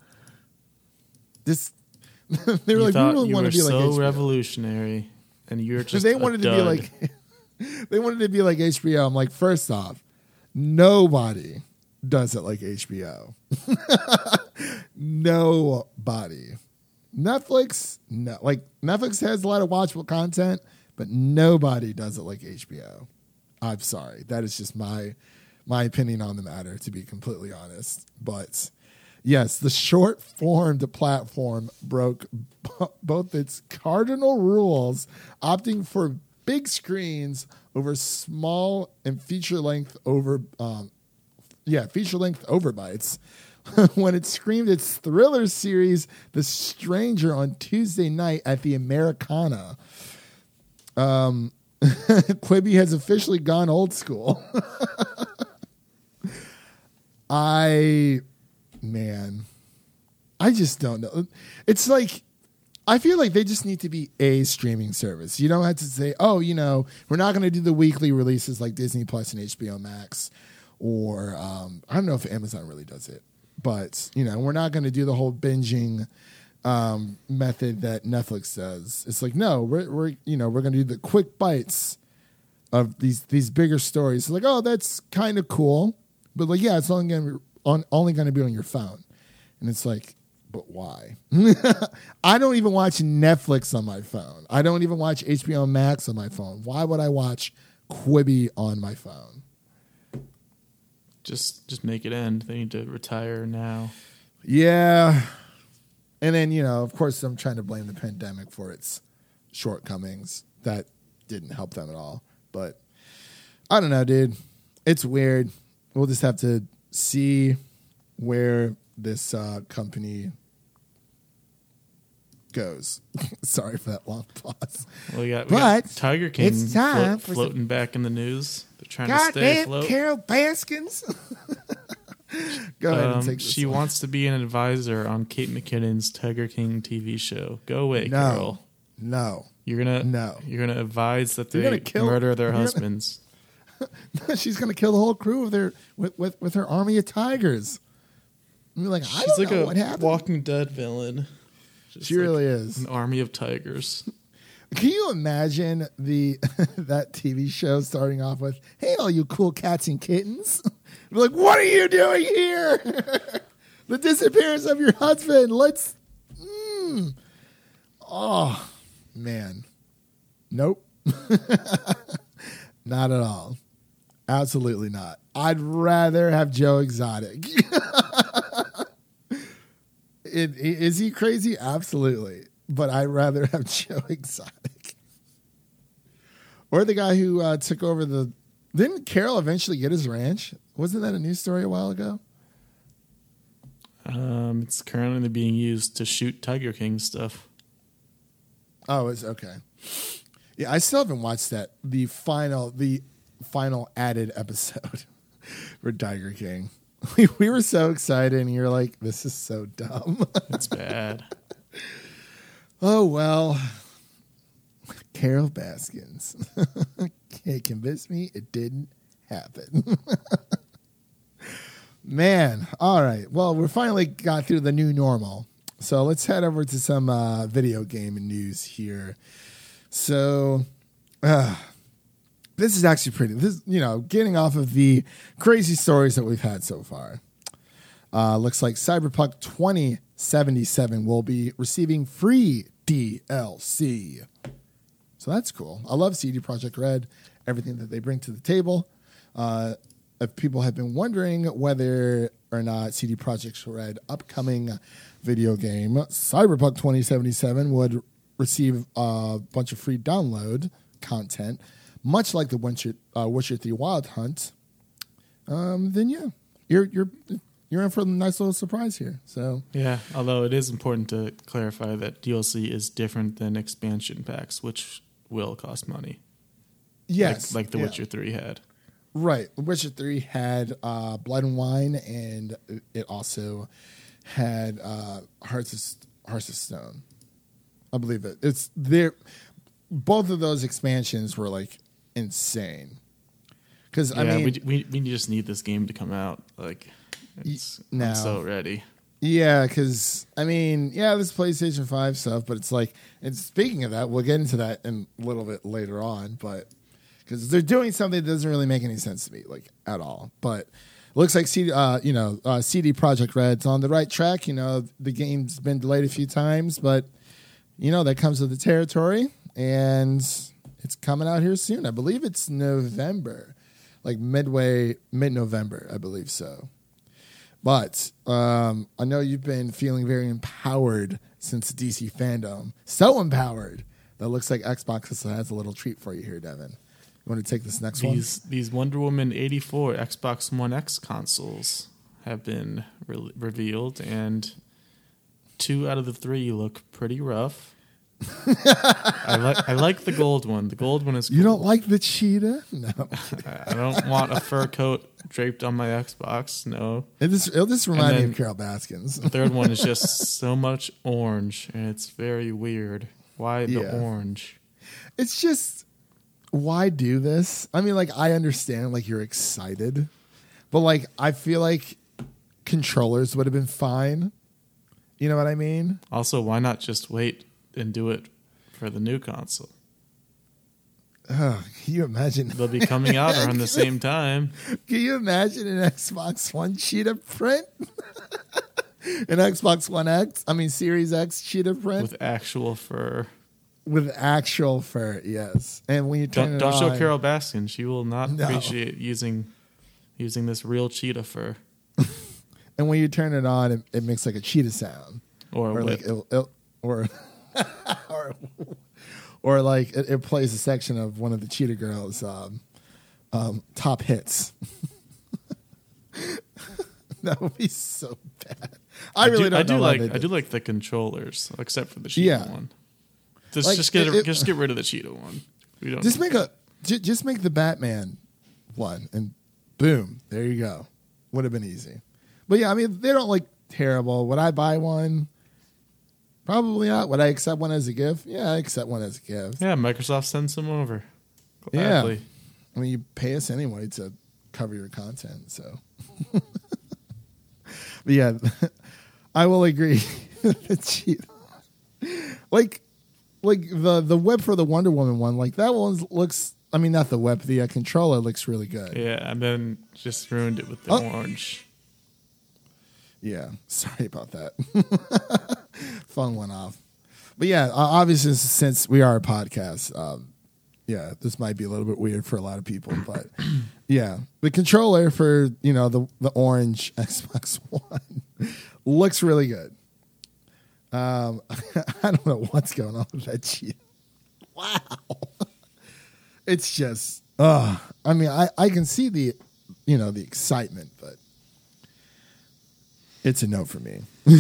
This they were you like, we don't want to be like so HBO. revolutionary, and you're just they wanted to be like they wanted to be like HBO. I'm like, first off, nobody does it like HBO. nobody. Netflix, no, like Netflix has a lot of watchable content, but nobody does it like HBO. I'm sorry, that is just my my opinion on the matter, to be completely honest. But yes, the short formed platform broke b- both its cardinal rules, opting for big screens over small and feature length over um, yeah, feature length overbites. when it screamed its thriller series, The Stranger, on Tuesday night at the Americana. Um, Quibi has officially gone old school. I, man, I just don't know. It's like, I feel like they just need to be a streaming service. You don't have to say, oh, you know, we're not going to do the weekly releases like Disney Plus and HBO Max, or um, I don't know if Amazon really does it, but you know, we're not going to do the whole binging um, method that Netflix does. It's like, no, we're we're you know we're going to do the quick bites of these these bigger stories. like, oh, that's kind of cool, but like, yeah, it's only going to be on only going to be on your phone, and it's like, but why? I don't even watch Netflix on my phone. I don't even watch HBO Max on my phone. Why would I watch Quibi on my phone? just just make it end. They need to retire now. Yeah, And then, you know, of course, I'm trying to blame the pandemic for its shortcomings. That didn't help them at all. But I don't know, dude. It's weird. We'll just have to see where this uh, company goes. Sorry for that long pause. Well, we got, we got But Tiger King it's time float- for some- floating back in the news. They're trying to stay Goddamn afloat. Carol Baskins. Go ahead and Um, take this she one. wants to be an advisor on Kate McKinnon's Tiger King TV show. Go away, No. Carol. No. You're gonna No. You're gonna advise that they gonna kill- murder their you're gonna- husbands. She's gonna kill the whole crew with her with with, with her army of tigers. I'm like, I don't like know a what happened. Walking Dead villain. Just she like really is. an army of tigers. Can you imagine the that TV show starting off with, "Hey, all you cool cats and kittens," We're like, "What are you doing here?" the disappearance of your husband. Let's. Mm. Oh man, nope, not at all. Absolutely not. I'd rather have Joe Exotic. It, is he crazy? Absolutely. But I'd rather have Joe Exotic. Or the guy who uh, took over the. Didn't Carol eventually get his ranch? Wasn't that a news story a while ago? Um, it's currently being used to shoot Tiger King stuff. Oh, it's okay. Yeah, I still haven't watched that. The final, the final added episode for Tiger King. We, we were so excited, and you're like, "This is so dumb." It's bad. oh well, Carol Baskins can't convince me it didn't happen. Man, all right. Well, we finally got through the new normal. So let's head over to some uh, video game news here. So, uh, this is actually pretty. This, you know, getting off of the crazy stories that we've had so far. Uh, looks like Cyberpunk 2077 will be receiving free DLC. So that's cool. I love CD Projekt Red, everything that they bring to the table. Uh, if people have been wondering whether or not CD Projekt Red upcoming video game Cyberpunk 2077 would receive a bunch of free download content, much like the Witcher, uh, Witcher 3 Wild Hunt, um, then yeah, you're you're you're in for a nice little surprise here. So Yeah, although it is important to clarify that DLC is different than expansion packs, which will cost money. yes, like, like The yeah. Witcher Three had. Right. Witcher 3 had uh, Blood and Wine, and it also had uh, Hearts, of, Hearts of Stone. I believe it. It's there. Both of those expansions were like insane. Because I mean, we, we we just need this game to come out. Like, it's, no. I'm so ready. Yeah, because I mean, yeah, this PlayStation Five stuff, but it's like, and speaking of that, we'll get into that in a little bit later on, but because they're doing something that doesn't really make any sense to me, like at all. But looks like CD, uh, you know, uh, CD Projekt Red's on the right track. You know, the game's been delayed a few times, but you know that comes with the territory, and it's coming out here soon. I believe it's November, like midway, mid November, I believe so. But um, I know you've been feeling very empowered since DC FanDome. So empowered that looks like Xbox has a little treat for you here, Devin. You want to take this next These these Wonder Woman eighty four Xbox One X consoles have been re- revealed, and two out of the three look pretty rough. I like I like the gold one. The gold one is one? You don't like the cheetah? No. I I don't want a fur coat draped on my Xbox. No. It just, it'll just remind me of Carol Baskins. The third one is just so much orange, and it's very weird. Why the Yeah. orange? it's just, why do this? I mean, like, I understand, like, you're excited, but, like, I feel like controllers would have been fine. You know what I mean? Also, why not just wait and do it for the new console? Ugh, can you imagine? They'll be coming out around the same time. Can you imagine an Xbox One cheetah print? an Xbox One X, I mean Series X cheetah print with, actual fur. With actual fur, yes. And when you turn Don't it don't show on- Carol Baskin. She will not No. appreciate using using this real cheetah fur. and when you turn it on, it, it makes like a cheetah sound. or or like it'll, it'll, or or or like it, it plays a section of one of the Cheetah Girls um, um, top hits. that would be so bad. I really do, don't I do like I do like the controllers, except for the cheetah Yeah. one. Just Like, just get it- it- just get rid of the cheetah one. We don't Just make a j- just make the Batman one, and boom, there you go. Would have been easy, but yeah, I mean they don't like terrible. Would I buy one? Probably not. Would I accept one as a gift? Yeah, I accept one as a gift. Yeah, Microsoft sends them over. Yeah. I mean, you pay us anyway to cover your content, so. but yeah, I will agree. like, like the the web for the Wonder Woman one, like that one looks. I mean, not the web, the uh, controller looks really good. Yeah, and then just ruined it with the Oh. orange. Yeah, sorry about that. Phone went off. But yeah, obviously, since we are a podcast, um, yeah, this might be a little bit weird for a lot of people, but yeah, the controller for you know the the orange Xbox One looks really good. Um, I don't know what's going on with that cheat. Wow, it's just, uh, I mean, I I can see the, you know, the excitement, but it's a no for me.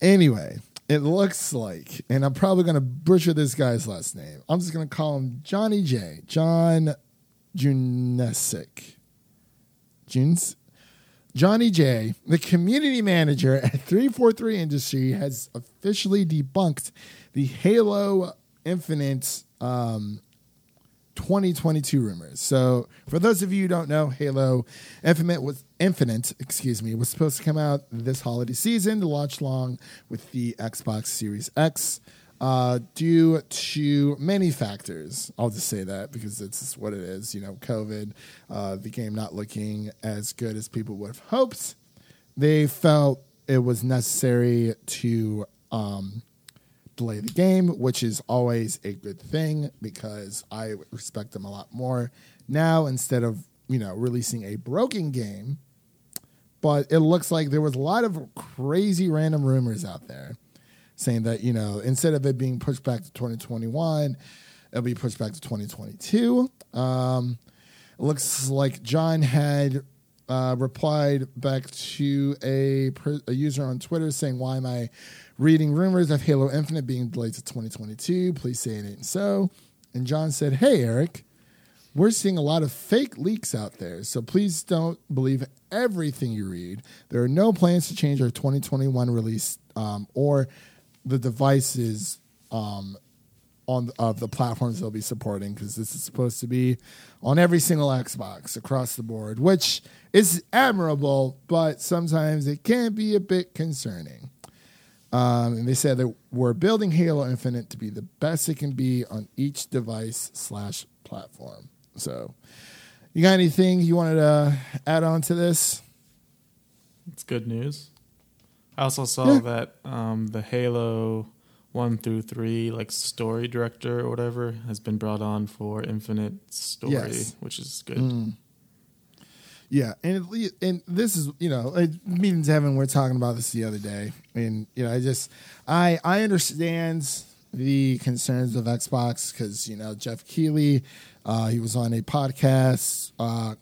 anyway, it looks like, and I'm probably going to butcher this guy's last name. I'm just going to call him Johnny J. John Junyszek. Junes? Johnny J, the community manager at 343 Industry, has officially debunked the Halo Infinite um, 2022 rumors. So, for those of you who don't know, Halo Infinite was Infinite, excuse me, was supposed to come out this holiday season to launch along with the Xbox Series X. Uh, due to many factors, I'll just say that because it's what it is. You know, COVID, uh, the game not looking as good as people would have hoped. They felt it was necessary to um, delay the game, which is always a good thing because I respect them a lot more now instead of, you know, releasing a broken game. But it looks like there was a lot of crazy random rumors out there saying that, you know, instead of it being pushed back to 2021, it'll be pushed back to 2022. Um, it looks like John had uh, replied back to a, a user on Twitter saying, Why am I reading rumors of Halo Infinite being delayed to 2022? Please say it ain't so. And John said, Hey, Eric, we're seeing a lot of fake leaks out there, so please don't believe everything you read. There are no plans to change our 2021 release um, or the devices um, on of the platforms they'll be supporting because this is supposed to be on every single Xbox across the board, which is admirable, but sometimes it can be a bit concerning. Um, and they said that we're building Halo Infinite to be the best it can be on each device slash platform. So, you got anything you wanted to add on to this? It's good news. I also saw Yeah. that um, the Halo one through three, like story director or whatever, has been brought on for Infinite Story, Yes. which is good. Mm. Yeah, and and this is you know meetings heaven. We are talking about this the other day, and you know I just I I understand the concerns of Xbox because you know Geoff Keighley, uh, he was on a podcast uh,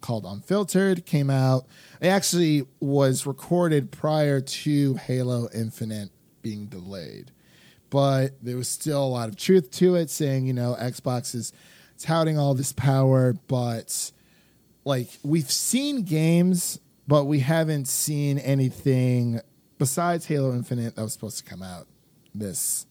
called Unfiltered, came out. It actually was recorded prior to Halo Infinite being delayed, but there was still a lot of truth to it, saying you know Xbox is touting all this power, but like we've seen games, but we haven't seen anything besides Halo Infinite that was supposed to come out this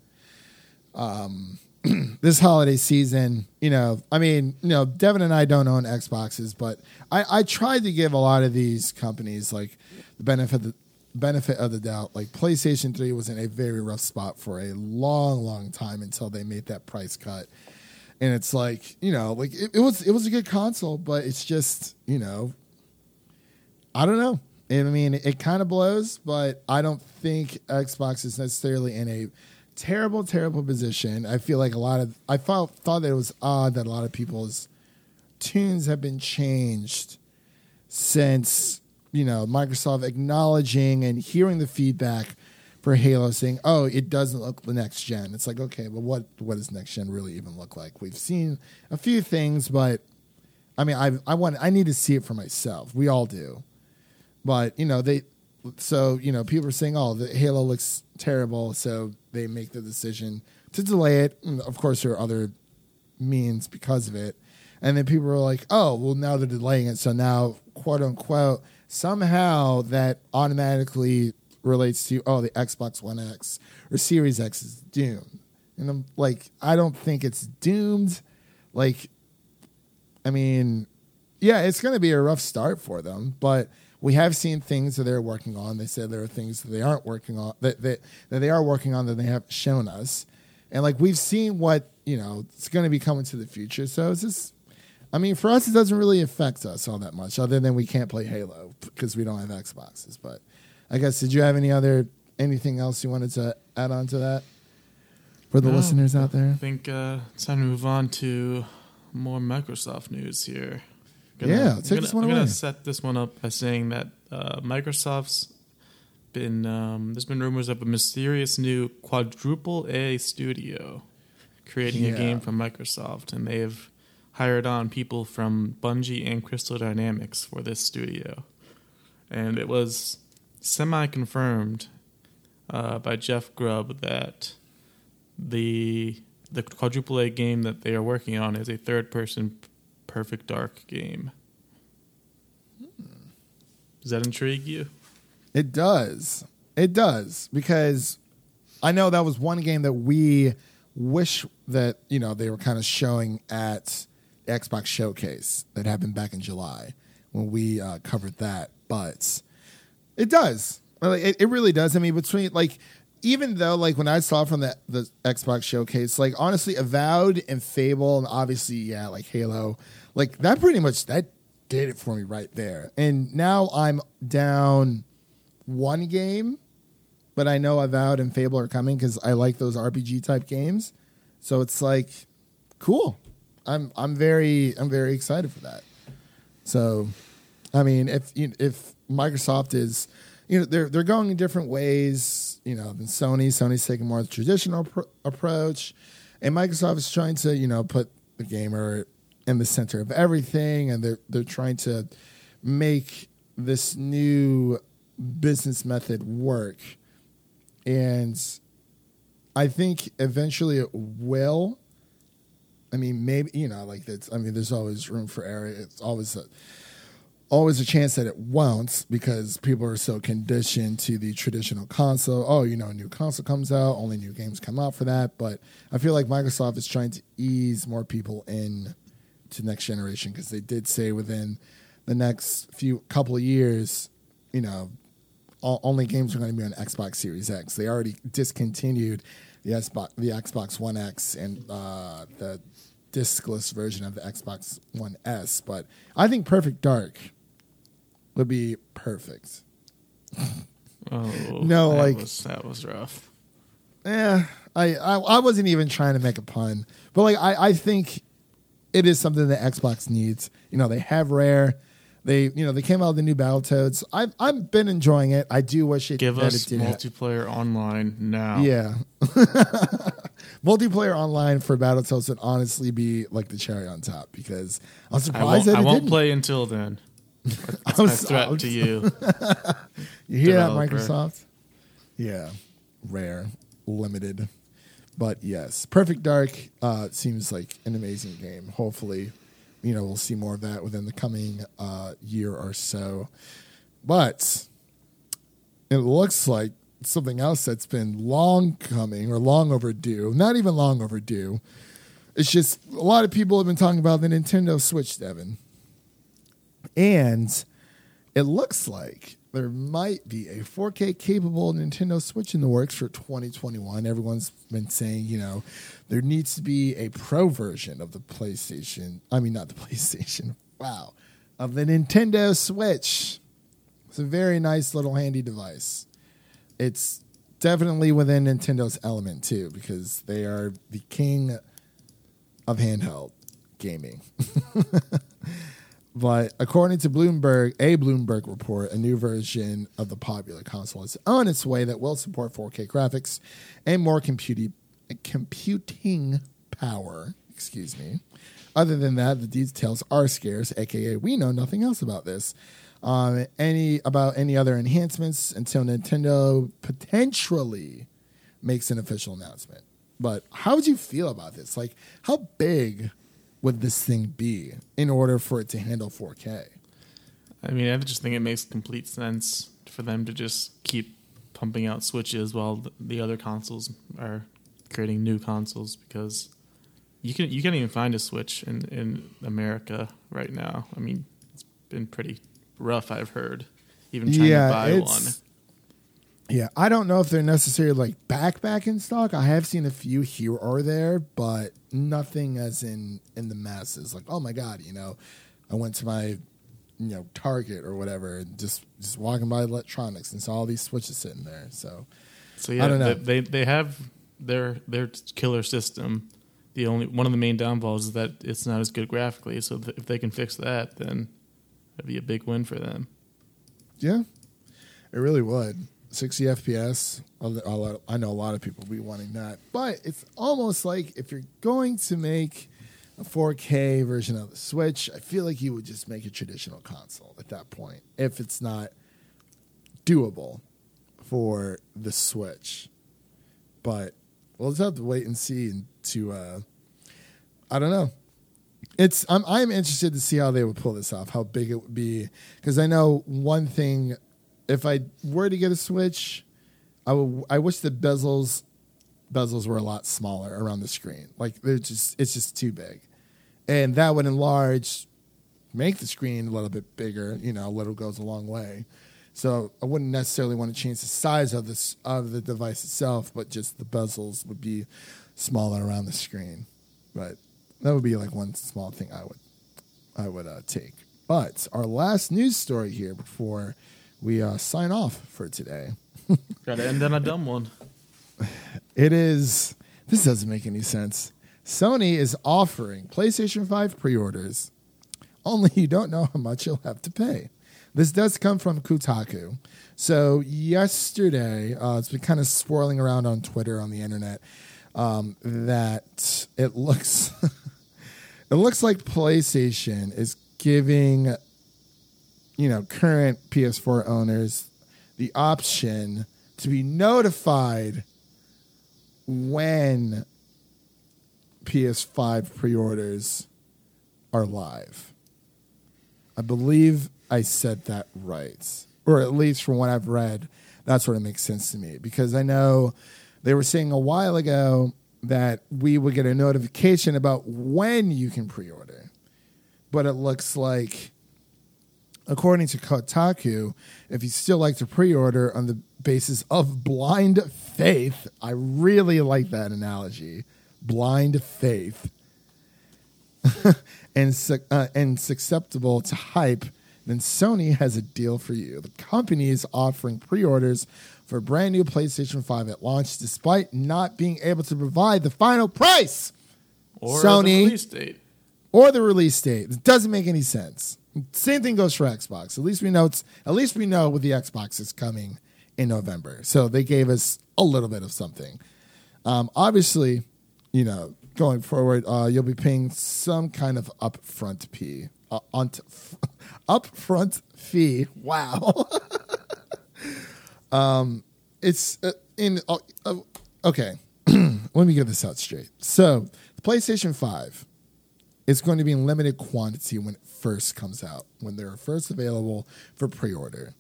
um this holiday season. You know, I mean, you know, Devin and I don't own Xboxes, but I, I tried to give a lot of these companies like the benefit the benefit of the doubt. Like PlayStation 3 was in a very rough spot for a long, long time until they made that price cut and it's like you know like it, it was it was a good console but it's just you know i don't know. I mean it, kind of blows but i don't think xbox is necessarily in a terrible terrible position. I feel like a lot of i thought thought that it was odd that a lot of people's tunes have been changed since you know, Microsoft acknowledging and hearing the feedback for Halo, saying, "Oh, it doesn't look the next gen." It's like, okay, but what what does next gen really even look like? We've seen a few things, but I mean, I I want I need to see it for myself. We all do, but you know they. So you know, people are saying, "Oh, the Halo looks terrible," so they make the decision to delay it. And of course, there are other means because of it. And then people are like, "Oh, well, now they're delaying it, so now, quote unquote, somehow that automatically relates to oh, the Xbox One X or Series X is doomed." And I'm like, I don't think it's doomed. Like, I mean, yeah, it's going to be a rough start for them, but we have seen things that they're working on. They said there are things that they aren't working on that that, that they are working on that they have shown us, and like we've seen what you know it's going to be coming to the future. So it's just, I mean, for us, it doesn't really affect us all that much, other than we can't play Halo because we don't have Xboxes. But I guess did you have any other anything else you wanted to add on to that for the No, listeners out there? I think uh, it's time to move on to more Microsoft news here. Yeah, I'm take gonna, this one I'm away. gonna set this one up by saying that uh, Microsoft's been um, there's been rumors of a mysterious new quadruple A studio creating Yeah. a game from Microsoft, and they have hired on people from Bungie and Crystal Dynamics for this studio, and it was semi confirmed uh, by Jeff Grubb that the the quadruple A game that they are working on is a third person perfect dark game. Does that intrigue you? It does. It does because I know that was one game that we wish that you know they were kind of showing at Xbox Showcase that happened back in July when we uh, covered that. But it does. Like, It, it really does. I mean, between like even though like when I saw from the the Xbox Showcase, like honestly, Avowed and Fable, and obviously yeah, like Halo, like that pretty much that did it for me right there. And now I'm down one game, but I know Avowed and Fable are coming because I like those RPG type games. So it's like cool. I'm I'm very I'm very excited for that. So, I mean, if if Microsoft is, you know, they're they're going in different ways, you know, than Sony. Sony's taking more of the traditional appro- approach, and Microsoft is trying to, you know, put the gamer in the center of everything, and they're they're trying to make this new business method work, and I think eventually it will. I mean, maybe you know, like that's. I mean, there's always room for error. It's always a, always a chance that it won't because people are so conditioned to the traditional console. Oh, you know, a new console comes out, only new games come out for that. But I feel like Microsoft is trying to ease more people in to next generation because they did say within the next few couple of years, you know, all, only games are going to be on Xbox Series X. They already discontinued the Xbox, the Xbox One X and uh, the discless version of the Xbox One S. But I think Perfect Dark would be perfect. Oh No, that like- was, that was rough. Yeah, I, I I wasn't even trying to make a pun, but like I, I think it is something that Xbox needs. You know, they have Rare. They you know they came out with the new Battletoads. I've I've been enjoying it. I do wish it Give us it did ha- multiplayer online now. Yeah. Multiplayer online for Battletoads would honestly be like the cherry on top because I'm I surprised won't, that I won't didn't. play until then. That's I'm my so- threat to you. You hear that. Microsoft? Yeah, rare, limited, but yes, Perfect Dark uh, seems like an amazing game. Hopefully, you know we'll see more of that within the coming uh, year or so. But it looks like something else that's been long coming or long overdue. Not even long overdue. It's just a lot of people have been talking about the Nintendo Switch, Devin. And it looks like there might be a 4K capable Nintendo Switch in the works for 2021. Everyone's been saying, you know, there needs to be a pro version of the PlayStation. I mean, not the PlayStation. Wow. Of the Nintendo Switch. It's a very nice little handy device. It's definitely within Nintendo's element too, because they are the king of handheld gaming. but according to Bloomberg, a Bloomberg report, a new version of the popular console is on its way that will support 4K graphics and more computing computing power. Excuse me. Other than that, the details are scarce, aka we know nothing else about this. Um, any about any other enhancements until Nintendo potentially makes an official announcement. But how would you feel about this? Like, how big would this thing be in order for it to handle 4K? I mean, I just think it makes complete sense for them to just keep pumping out Switches while the other consoles are creating new consoles because you can you can't even find a Switch in in America right now. I mean, it's been pretty rough. I've heard even trying Yeah, to buy one. Yeah, I don't know if they're necessarily like back back in stock. I have seen a few here or there, but nothing as in in the masses. Like, oh my god, you know, I went to my you know Target or whatever, and just just walking by electronics and saw all these switches sitting there. So So yeah, don't know. They, they have their their killer system. The only one of the main downfalls is that it's not as good graphically. So th- if they can fix that, then that'd be a big win for them. yeah, it really would. 60 FPS. I know a lot of people will be wanting that, but it's almost like if you're going to make a 4K version of the Switch, I feel like you would just make a traditional console at that point if it's not doable for the Switch. But we'll just have to wait and see and to uh I don't know. It's I'm I'm interested to see how they would pull this off, how big it would be because I know one thing if I were to get a Switch, I wish the bezels bezels were a lot smaller around the screen. Like they're just it's just too big. And that would enlarge make the screen a little bit bigger, you know, a little goes a long way. So I wouldn't necessarily want to change the size of this of the device itself, but just the bezels would be smaller around the screen. But that would be like one small thing I would I would uh, take. But our last news story here before we uh, sign off for today. Got to end on a dumb one. It is. This doesn't make any sense. Sony is offering PlayStation 5 pre orders, only you don't know how much you'll have to pay. This does come from Kotaku. So, yesterday, uh, it's been kind of swirling around on Twitter, on the internet, um, that it looks. it looks like PlayStation is giving, you know, current PS4 owners the option to be notified when PS5 pre-orders are live. I believe I said that right. Or at least from what I've read, that sort of makes sense to me. Because I know they were saying a while ago that we would get a notification about when you can pre-order. But it looks like according to Kotaku, if you still like to pre-order on the basis of blind faith, I really like that analogy. Blind faith. and uh, and susceptible to hype, then Sony has a deal for you. The company is offering pre-orders for a brand new PlayStation 5 at launch despite not being able to provide the final price Or Sony. the release date. or the release date. It doesn't make any sense. Same thing goes for Xbox. At least we know it's at least we know with the Xbox is coming in November. So they gave us a little bit of something. Um, obviously, you know, going forward, uh, you'll be paying some kind of upfront fee. Uh, on upfront fee. Wow. um, it's uh, in. Uh, uh, okay, let me get this out straight. So, PlayStation Five it's going to be in limited quantity when it first comes out, when they're first available for pre-order.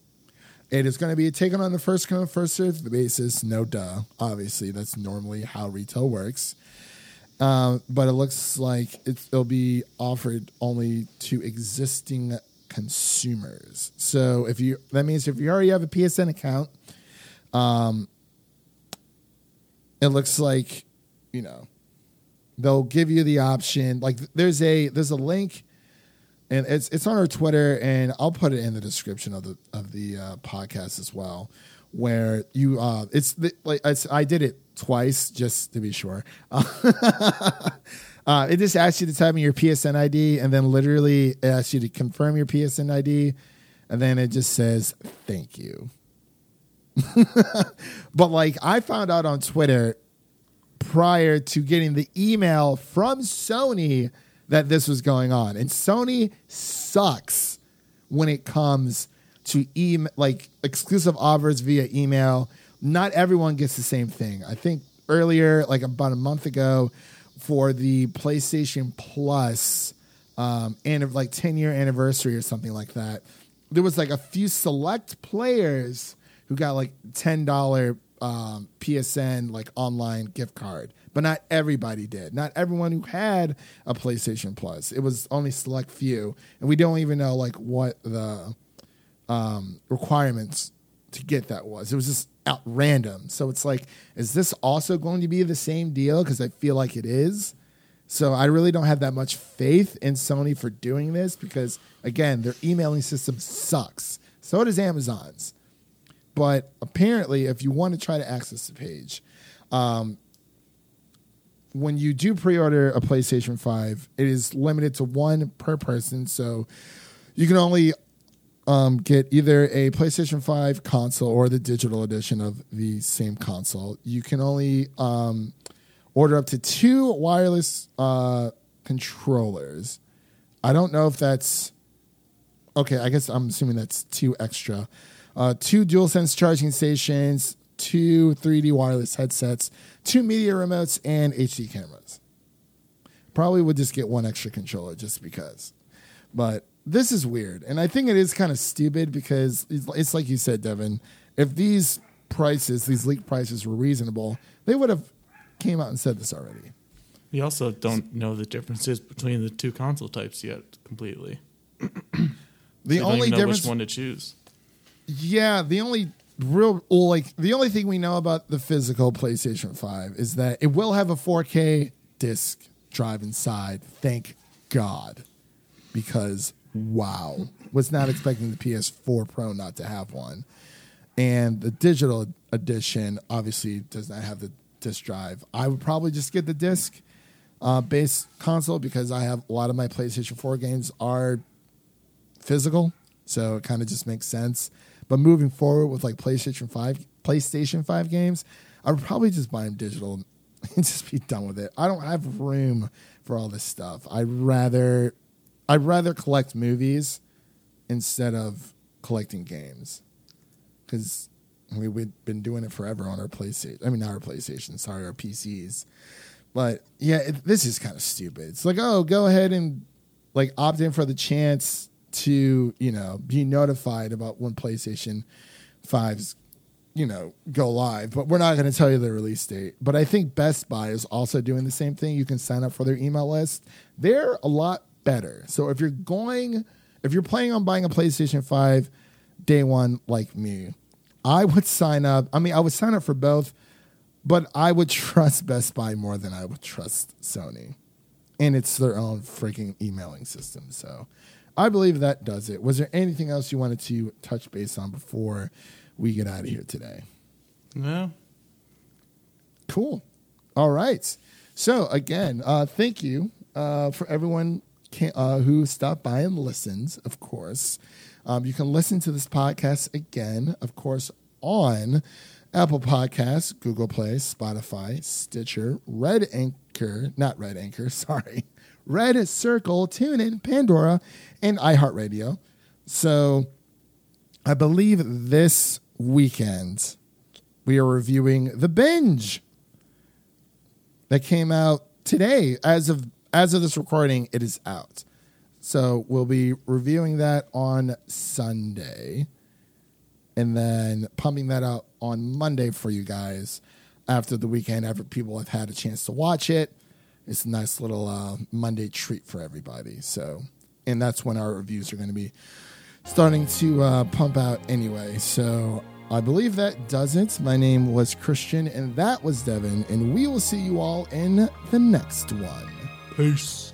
It is going to be taken on the first come first served basis. No duh. Obviously, that's normally how retail works. Um, but it looks like it'll be offered only to existing consumers. So if you that means if you already have a PSN account, um, it looks like you know they'll give you the option like there's a there's a link and it's it's on our Twitter, and I'll put it in the description of the of the uh, podcast as well. Where you, uh, it's the, like it's, I did it twice just to be sure. Uh, it just asks you to type in your PSN ID, and then literally it asks you to confirm your PSN ID, and then it just says thank you. but like I found out on Twitter prior to getting the email from Sony that this was going on. And Sony sucks when it comes to email like exclusive offers via email. Not everyone gets the same thing. I think earlier, like about a month ago, for the PlayStation Plus um, and like 10 year anniversary or something like that, there was like a few select players who got like $10 um, PSN like online gift card, but not everybody did. Not everyone who had a PlayStation Plus. It was only select few, and we don't even know like what the um, requirements to get that was. It was just out random. So it's like, is this also going to be the same deal? Because I feel like it is. So I really don't have that much faith in Sony for doing this because again, their emailing system sucks. So does Amazon's. But apparently, if you want to try to access the page, um, when you do pre-order a PlayStation 5, it is limited to one per person. So you can only um, get either a PlayStation 5 console or the digital edition of the same console. You can only um, order up to two wireless uh, controllers. I don't know if that's okay. I guess I'm assuming that's two extra. Uh, two DualSense charging stations, two 3D wireless headsets, two media remotes, and HD cameras. Probably would just get one extra controller just because. But this is weird. And I think it is kind of stupid because it's, it's like you said, Devin. If these prices, these leak prices were reasonable, they would have came out and said this already. We also don't know the differences between the two console types yet completely. The We don't only difference which one to choose. Yeah, the only real like the only thing we know about the physical PlayStation 5 is that it will have a 4K disc drive inside. Thank God. Because wow. Was not expecting the PS4 Pro not to have one. And the digital edition obviously does not have the disc drive. I would probably just get the disc uh, base console because I have a lot of my PlayStation 4 games are physical, so it kind of just makes sense. But moving forward with like PlayStation Five, PlayStation Five games, I would probably just buy them digital and just be done with it. I don't have room for all this stuff. I'd rather, I'd rather collect movies instead of collecting games, because I we've been doing it forever on our PlayStation. I mean, not our PlayStation, sorry, our PCs. But yeah, it, this is kind of stupid. It's like, oh, go ahead and like opt in for the chance to you know be notified about when PlayStation 5's you know go live, but we're not going to tell you the release date. But I think Best Buy is also doing the same thing. You can sign up for their email list. They're a lot better. So if you're going, if you're planning on buying a PlayStation 5 day one like me, I would sign up. I mean, I would sign up for both, but I would trust Best Buy more than I would trust Sony. And it's their own freaking emailing system. So I believe that does it. Was there anything else you wanted to touch base on before we get out of here today? No. Cool. All right. So again, uh, thank you uh, for everyone can, uh, who stopped by and listens. Of course, um, you can listen to this podcast again, of course, on Apple Podcasts, Google Play, Spotify, Stitcher, Red Anchor, not Red Anchor, sorry, Red Circle, TuneIn, Pandora, and iHeartRadio. So I believe this weekend we are reviewing The Binge that came out today. As of as of this recording, it is out. So we'll be reviewing that on Sunday and then pumping that out on Monday for you guys after the weekend, after people have had a chance to watch it. It's a nice little uh, Monday treat for everybody. So, and that's when our reviews are going to be starting to uh, pump out anyway. So, I believe that does it. My name was Christian, and that was Devin, and we will see you all in the next one. Peace.